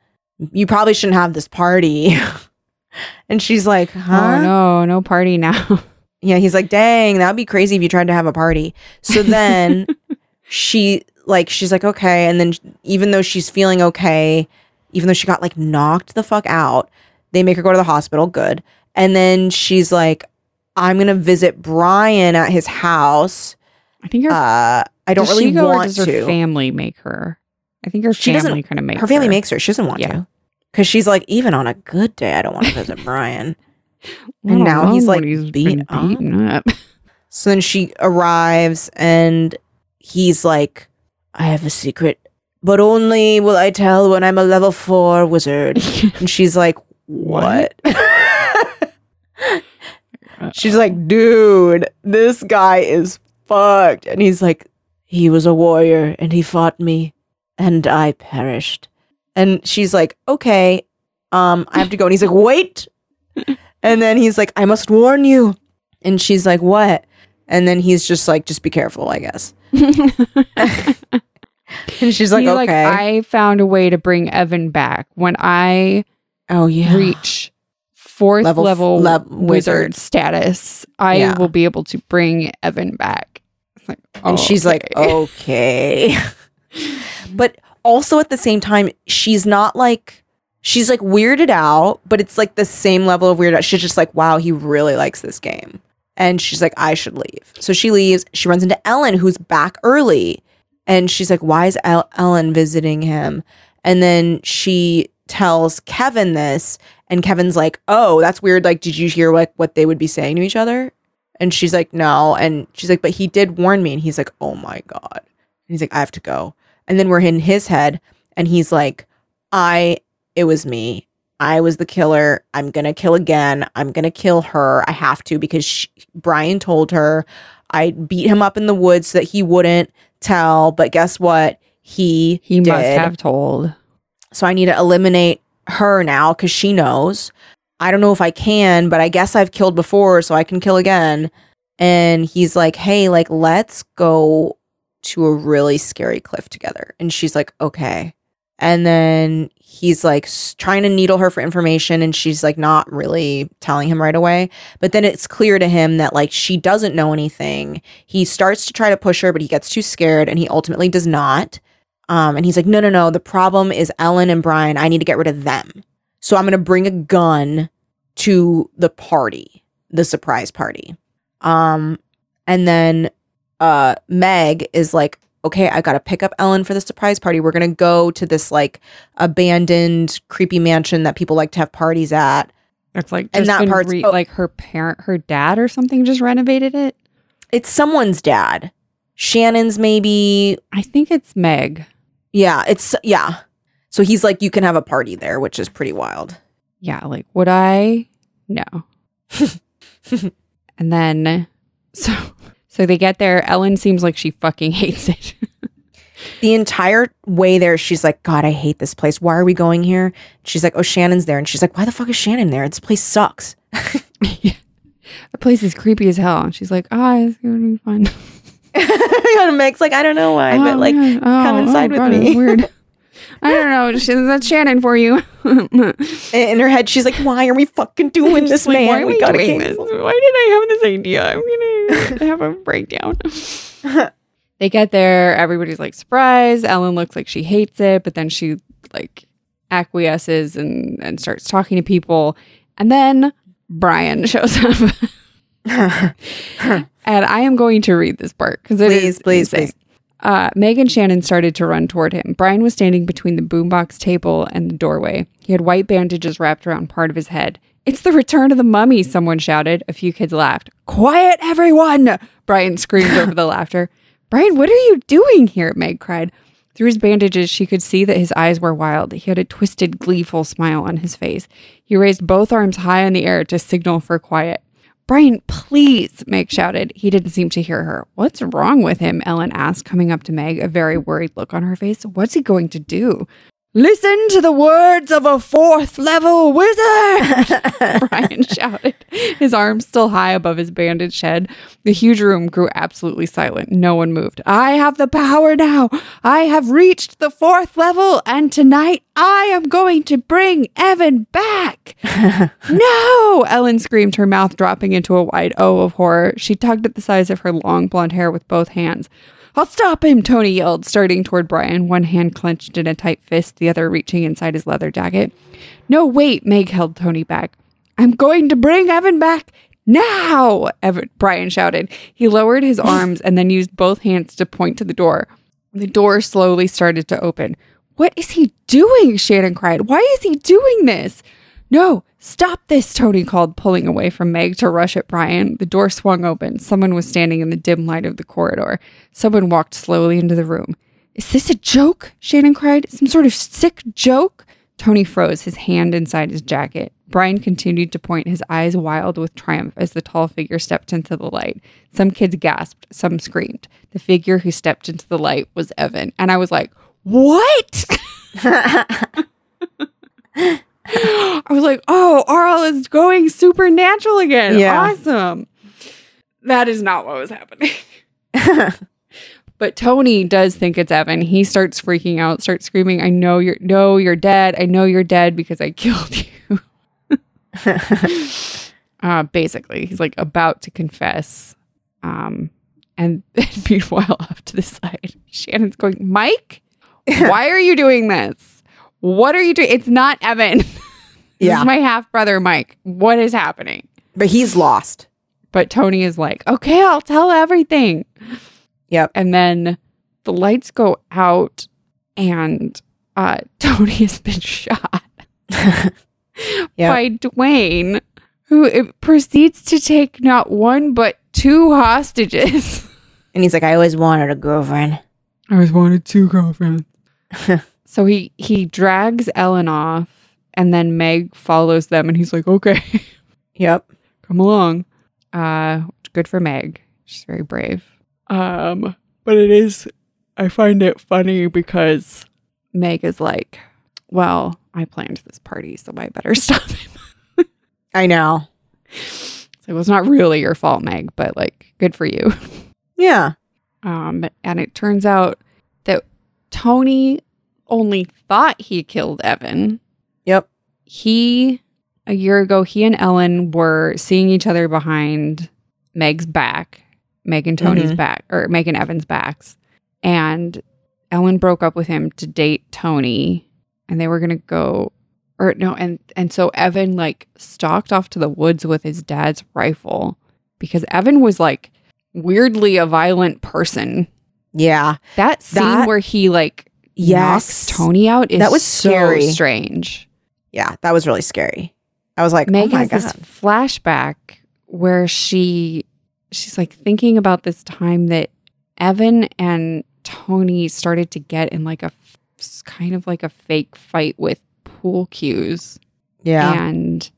You probably shouldn't have this party. and she's like, Huh? Oh no, no party now. Yeah, he's like, dang, that would be crazy if you tried to have a party. So then she like she's like, okay, and then even though she's feeling okay, even though she got like knocked the fuck out, they make her go to the hospital, good. And then she's like, I'm gonna visit Brian at his house. I think her Uh I don't really she go or want does her to. family make her. I think her She family kind of makes her family her. makes her. She doesn't want Yeah. to. Cause she's like, even on a good day, I don't want to visit Brian. And now he's, like, he's beat up. beaten up. So then she arrives and he's like, I have a secret, but only will I tell when I'm a level four wizard. And she's like, What? She's like, Dude, this guy is fucked. And he's like, He was a warrior and he fought me and I perished. And she's like, Okay, um, I have to go. And he's like, Wait. And then he's like, I must warn you. And she's like, What? And then he's just like, Just be careful, I guess. And she's like, He's Okay. I found a way to bring Evan back. When I oh, yeah. reach fourth Level level, lev- wizard status, I Yeah. will be able to bring Evan back. It's like, and she's like, okay. Okay. but also at the same time, she's not like, she's like weirded out, but it's like the same level of weird out. She's just like, Wow, he really likes this game. And she's like, I should leave. So she leaves. She runs into Ellen, who's back early. And she's like, Why is El- Ellen visiting him? And then she tells Kevin this. And Kevin's like, Oh, that's weird. Like, did you hear like what they would be saying to each other? And she's like, No. And she's like, But he did warn me. And he's like, Oh my God. And he's like, I have to go. And then we're in his head. And he's like, I, it was me. I was the killer. I'm going to kill again. I'm going to kill her. I have to because she, Brian told her I beat him up in the woods so that he wouldn't tell. But guess what? He he did. must have told. So I need to eliminate her now because she knows. I don't know if I can, but I guess I've killed before, so I can kill again. And he's like, hey, like, let's go to a really scary cliff together. And she's like, okay. And then he's like trying to needle her for information, and she's like not really telling him right away. But then it's clear to him that like she doesn't know anything. He starts to try to push her, but he gets too scared, and he ultimately does not. Um, and he's like, no, no, no. The problem is Ellen and Brian. I need to get rid of them. So I'm going to bring a gun to the party, the surprise party. Um, and then uh, Meg is like, okay, I got to pick up Ellen for the surprise party. We're going to go to this like abandoned, creepy mansion that people like to have parties at. It's like And that been part's- oh. like her parent, her dad or something just renovated it. It's someone's dad. Shannon's maybe. I think it's Meg. Yeah, it's, yeah. So he's like, you can have a party there, which is pretty wild. Yeah, like would I? No. and then so so they get there. Ellen seems like she fucking hates it. The entire way there, she's like, God, I hate this place. Why are we going here? She's like, Oh, Shannon's there. And she's like, Why the fuck is Shannon there? This place sucks. yeah. The place is creepy as hell. And she's like, oh, it's gonna be fun. and Meg's like, I don't know why, but Oh, like, man. Oh, come inside with God, me. Weird. I don't know. That's Shannon for you. in her head, she's like, Why are we fucking doing this, like, man? Why are we we gotta doing this? Why did I have this idea? I'm gonna have a breakdown. they get there. Everybody's like surprised. Ellen looks like she hates it, but then she like acquiesces and and starts talking to people. And then Brian shows up. And I am going to read this part because it is Please, please, insane. please. Uh, Meg and Shannon started to run toward him. Brian was standing between the boombox table and the doorway. He had white bandages wrapped around part of his head. It's the return of the mummy, someone shouted. A few kids laughed. Quiet, everyone! Brian screamed over the laughter. Brian, what are you doing here? Meg cried. Through his bandages, she could see that his eyes were wild. He had a twisted, gleeful smile on his face. He raised both arms high in the air to signal for quiet. Brian, please, Meg shouted. He didn't seem to hear her. What's wrong with him? Ellen asked, coming up to Meg, a very worried look on her face. What's he going to do? Listen to the words of a fourth level wizard! Brian shouted, his arms still high above his bandaged head. The huge room grew absolutely silent. No one moved. I have the power now. I have reached the fourth level, and tonight I am going to bring Evan back. no! Ellen screamed, her mouth dropping into a wide O of horror. She tugged at the sides of her long blonde hair with both hands. I'll stop him, Tony yelled, starting toward Brian, one hand clenched in a tight fist, the other reaching inside his leather jacket. No, wait, Meg held Tony back. I'm going to bring Evan back now, Evan, Brian shouted. He lowered his arms and then used both hands to point to the door. The door slowly started to open. What is he doing? Shannon cried. Why is he doing this? No, stop this, Tony called, pulling away from Meg to rush at Brian. The door swung open. Someone was standing in the dim light of the corridor. Someone walked slowly into the room. Is this a joke? Shannon cried. Some sort of sick joke? Tony froze, his hand inside his jacket. Brian continued to point, his eyes wild with triumph as the tall figure stepped into the light. Some kids gasped, some screamed. The figure who stepped into the light was Evan. And I was like, what? I was like, oh, R.L. is going supernatural again. Yeah. Awesome. That is not what was happening. But Tony does think it's Evan. He starts freaking out, starts screaming, I know you're no, you're dead. I know you're dead because I killed you. uh basically, he's like about to confess. Um and meanwhile off to the side, Shannon's going, Mike, why are you doing this? What are you doing? It's not Evan. this Yeah. is my half brother, Mike. What is happening? but he's lost. But Tony is like, okay, I'll tell everything. Yep. And then the lights go out and uh, Tony has been shot Yep. by Dwayne, who proceeds to take not one but two hostages. And he's like, I always wanted a girlfriend. I always wanted two girlfriends. So he he drags Ellen off, and then Meg follows them, and he's like, "Okay, Yep. come along." Uh, good for Meg. She's very brave. Um, but it is. I find it funny because Meg is like, "Well, I planned this party, so I better stop him." I know. So it was not really your fault, Meg, but like, good for you. Yeah. Um, and it turns out that Tony only thought he killed Evan. Yep. He, a year ago, he and Ellen were seeing each other behind Meg's back, Meg and Tony's Mhm. back, or Meg and Evan's backs. And Ellen broke up with him to date Tony, and they were going to go. Or no, and and so Evan like stalked off to the woods with his dad's rifle because Evan was like weirdly a violent person Yeah. That scene That- where he like Yes. knocks Tony out is That was so scary. strange. Yeah, that was really scary. I was like, Meg oh my has god. this flashback where she she's like thinking about this time that Evan and Tony started to get in like a kind of like a fake fight with pool cues. yeah. And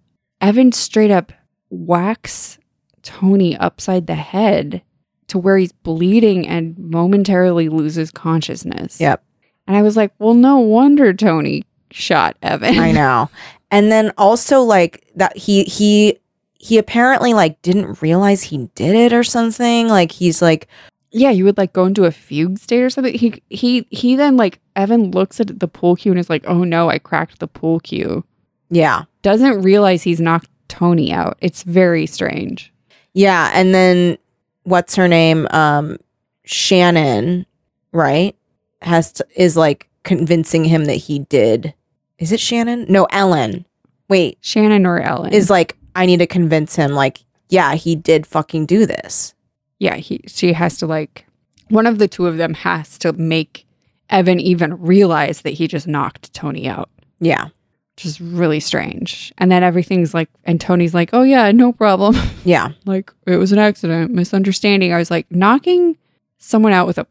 Evan straight up whacks Tony upside the head to where he's bleeding and momentarily loses consciousness. Yep. And I was like, well, no wonder Tony shot Evan. I know. And then also like that he he he apparently like didn't realize he did it or something. Like he's like yeah, you would like go into a fugue state or something. He he he then like Evan looks at the pool cue and is like, "Oh no, I cracked the pool cue." yeah. Doesn't realize he's knocked Tony out. It's very strange. Yeah, and then what's her name? Um Shannon, right? Has to, is like convincing him that he did. Is it Shannon? No, Ellen. Wait, Shannon or Ellen is like I need to convince him like yeah, he did fucking do this. yeah. He she has to like one of the two of them has to make Evan even realize that he just knocked Tony out. Yeah. Which is really strange. And then everything's like, and Tony's like, "Oh yeah, no problem." Yeah. like it was an accident, misunderstanding. I was like, knocking someone out with a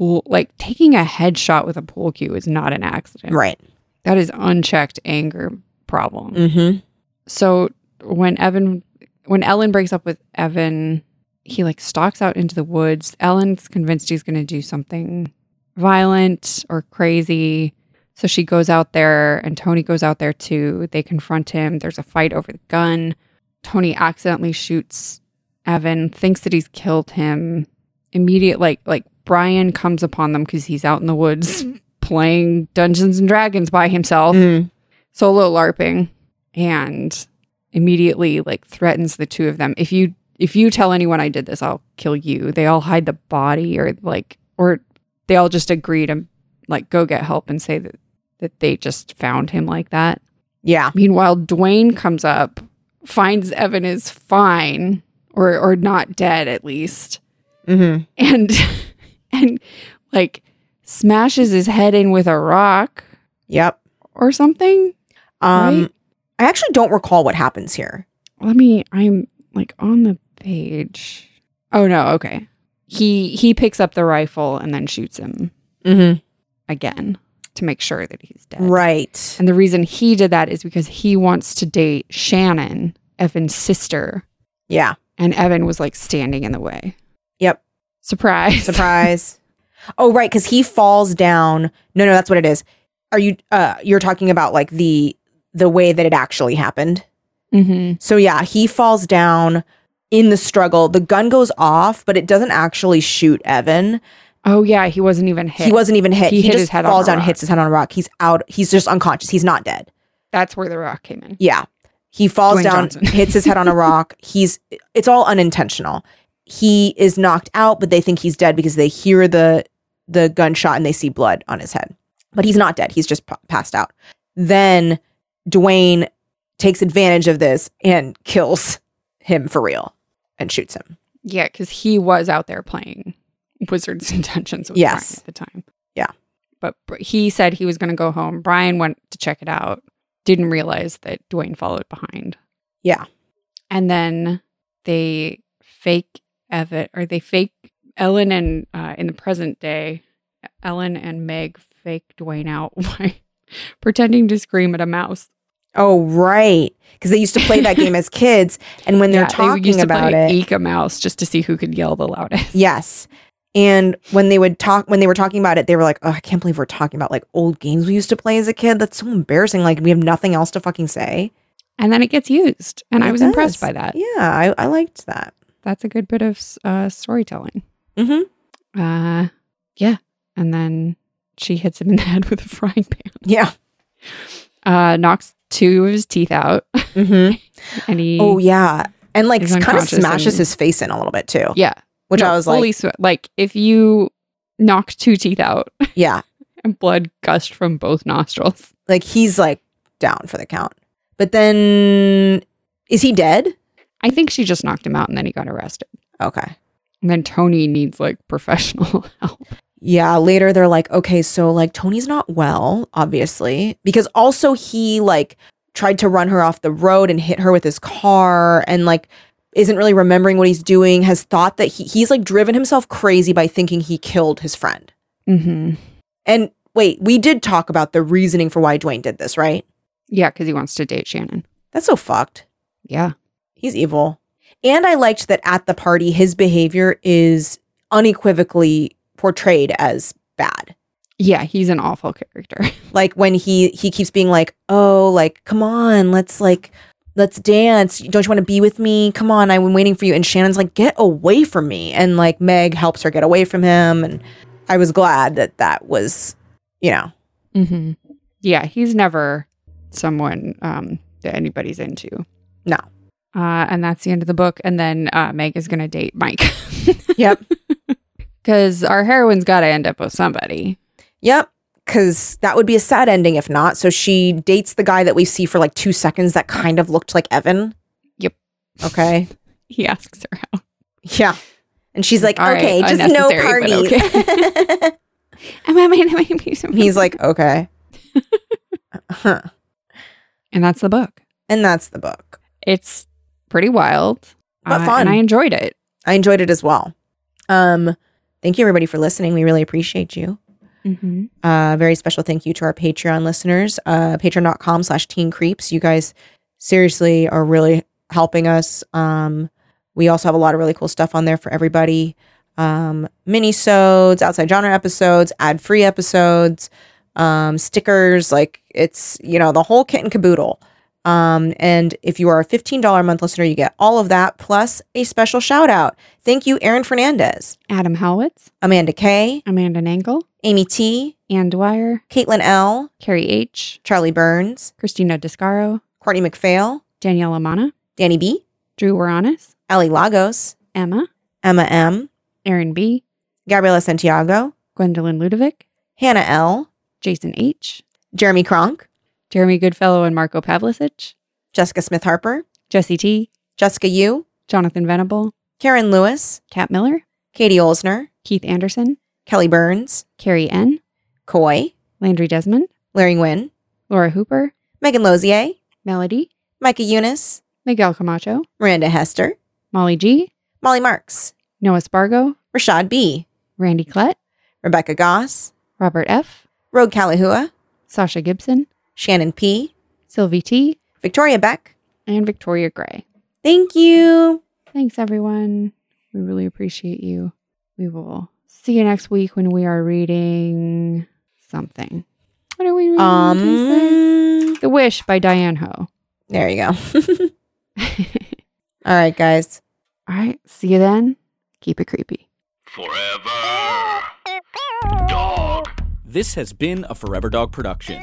pool, like taking a headshot with a pool cue is not an accident. Right. That is unchecked anger problem. Mhm. So when Evan, when Ellen breaks up with Evan, he like stalks out into the woods. Ellen's convinced he's going to do something violent or crazy. So she goes out there and Tony goes out there too. They confront him. There's a fight over the gun. Tony accidentally shoots Evan, thinks that he's killed him. Immediate like like Brian comes upon them because he's out in the woods playing Dungeons and Dragons by himself Mhm. solo larping and immediately like threatens the two of them if you if you tell anyone i did this i'll kill you they all hide the body or like or they all just agree to like go get help and say that that they just found him like that Yeah. meanwhile dwayne comes up finds evan is fine or or not dead at least Mhm. and and like smashes his head in with a rock Yep. or something Um Right? I actually don't recall what happens here. let me i'm like on the page oh no okay he he picks up the rifle and then shoots him Mhm. again to make sure that he's dead Right. and the reason he did that is because he wants to date shannon evan's sister Yeah. and evan was like standing in the way. Surprise Surprise. oh, right, cuz he falls down. No, no, that's what it is. Are you uh you're talking about like the the way that it actually happened? hmm So yeah, he falls down in the struggle. The gun goes off, but it doesn't actually shoot Evan. oh yeah he wasn't even hit He wasn't even hit. He He, hit just his head on falls a down, rock. hits his head on a rock. He's out. He's just unconscious. He's not dead. that's where the rock came in Yeah. He falls Dwayne down, hits his head on a rock. He's it's all unintentional. He is knocked out, but they think he's dead because they hear the the gunshot and they see blood on his head. But he's not dead. He's just p- passed out. Then Dwayne takes advantage of this and kills him for real and shoots him. yeah because he was out there playing wizards intentions with Yes. Brian at the time Yeah. but Br- he said he was going to go home brian went to check it out didn't realize that dwayne followed behind Yeah. and then they fake or they fake ellen and uh, in the present day ellen and meg fake dwayne out by pretending to scream at a mouse Oh, right. Because they used to play that game as kids. And when they're Yeah, they talking to about it, Eek a mouse just to see who could yell the loudest Yes. And when they would talk, when they were talking about it, they were like, oh, I can't believe we're talking about like old games we used to play as a kid. That's so embarrassing. Like, we have nothing else to fucking say. and then it gets used and i It was impressed by that Yeah, I, I liked that. That's a good bit of uh, storytelling Mm-hmm. Uh, yeah. And then she hits him in the head with a frying pan. Yeah. Uh, knocks two of his teeth out, Mm-hmm. and he Oh, yeah. And like kind of smashes and- his face in a little bit too, yeah, which No, I was like, sw- like if you knock two teeth out yeah, and blood gushed from both nostrils. like he's like down for the count. But then is he dead? I think she just knocked him out, and then he got arrested. Okay. And then Tony needs like professional help. Yeah, later they're like, okay, so like Tony's not well, obviously, because also he like tried to run her off the road and hit her with his car and like isn't really remembering what he's doing, has thought that he, he's like driven himself crazy by thinking he killed his friend. Mm-hmm. And wait, we did talk about the reasoning for why Dwayne did this, right? Yeah, because he wants to date Shannon. That's so fucked. Yeah. He's evil. And I liked that at the party, his behavior is unequivocally portrayed as bad. Yeah, he's an awful character. Like when he he keeps being like, "Oh, like come on, let's like let's dance. Don't you want to be with me? Come on, I've been waiting for you." And Shannon's like, "Get away from me!" And like Meg helps her get away from him. And I was glad that that was, you know, mm-hmm. Yeah, he's never someone um, that anybody's into. No. Uh, and that's the end of the book. And then uh, Meg is going to date Mike. Yep. Because our heroine's got to end up with somebody. Yep. Cause that would be a sad ending if not. So she dates the guy that we see for like two seconds that kind of looked like Evan. Yep. Okay. He asks her out. Yeah. And she's like, All right, okay, just no parties. He's like, okay. Huh. that's the book. And that's the book. It's pretty wild. But uh, fun. And I enjoyed it. I enjoyed it as well. Um, thank you everybody for listening. We really appreciate you. Mm-hmm. Uh, very special thank you to our Patreon listeners, uh, patreon.com slash teen creeps. You guys seriously are really helping us. Um, we also have a lot of really cool stuff on there for everybody. Um, mini-sodes, outside genre episodes, ad-free episodes, um, stickers, like it's, you know, the whole kit and caboodle. Um, and if you are a $15 a month listener, you get all of that plus a special shout out. Thank you, Aaron Fernandez, Adam Howitz, Amanda K, Amanda Nangle, Amy T, Ann Dwyer, Caitlin L, Carrie H., Charlie Burns, Christina Descaro, Courtney McPhail, Danielle Amana, Danny B, Drew Waranis, Ali Lagos, Emma, Emma M, Aaron B., Gabriela Santiago, Gwendolyn Ludovic, Hannah L, Jason H., Jeremy Kronk, Jeremy Goodfellow and Marco Pavlicic, Jessica Smith Harper, Jesse T., Jessica Yu, Jonathan Venable, Karen Lewis, Kat Miller, Katie Olsner, Keith Anderson, Kelly Burns, Carrie N., Coy, Landry Desmond, Larry Nguyen, Laura Hooper, Megan Lozier, Melody, Micah Eunice, Miguel Camacho, Miranda Hester, Molly G., Molly Marks, Noah Spargo, Rashad B, Randy Klett, Rebecca Goss, Robert F., Rogue Kalahua, Sasha Gibson, Shannon P, Sylvie T., Victoria Beck. and Victoria Gray. Thank you. Thanks, everyone. We really appreciate you. We will see you next week when we are reading something. What are we reading? Tuesday? Um, the Wish by Diane Hoh. there you go. All right, guys. All right. See you then. Keep it creepy. Forever. Dog. This has been a Forever Dog production.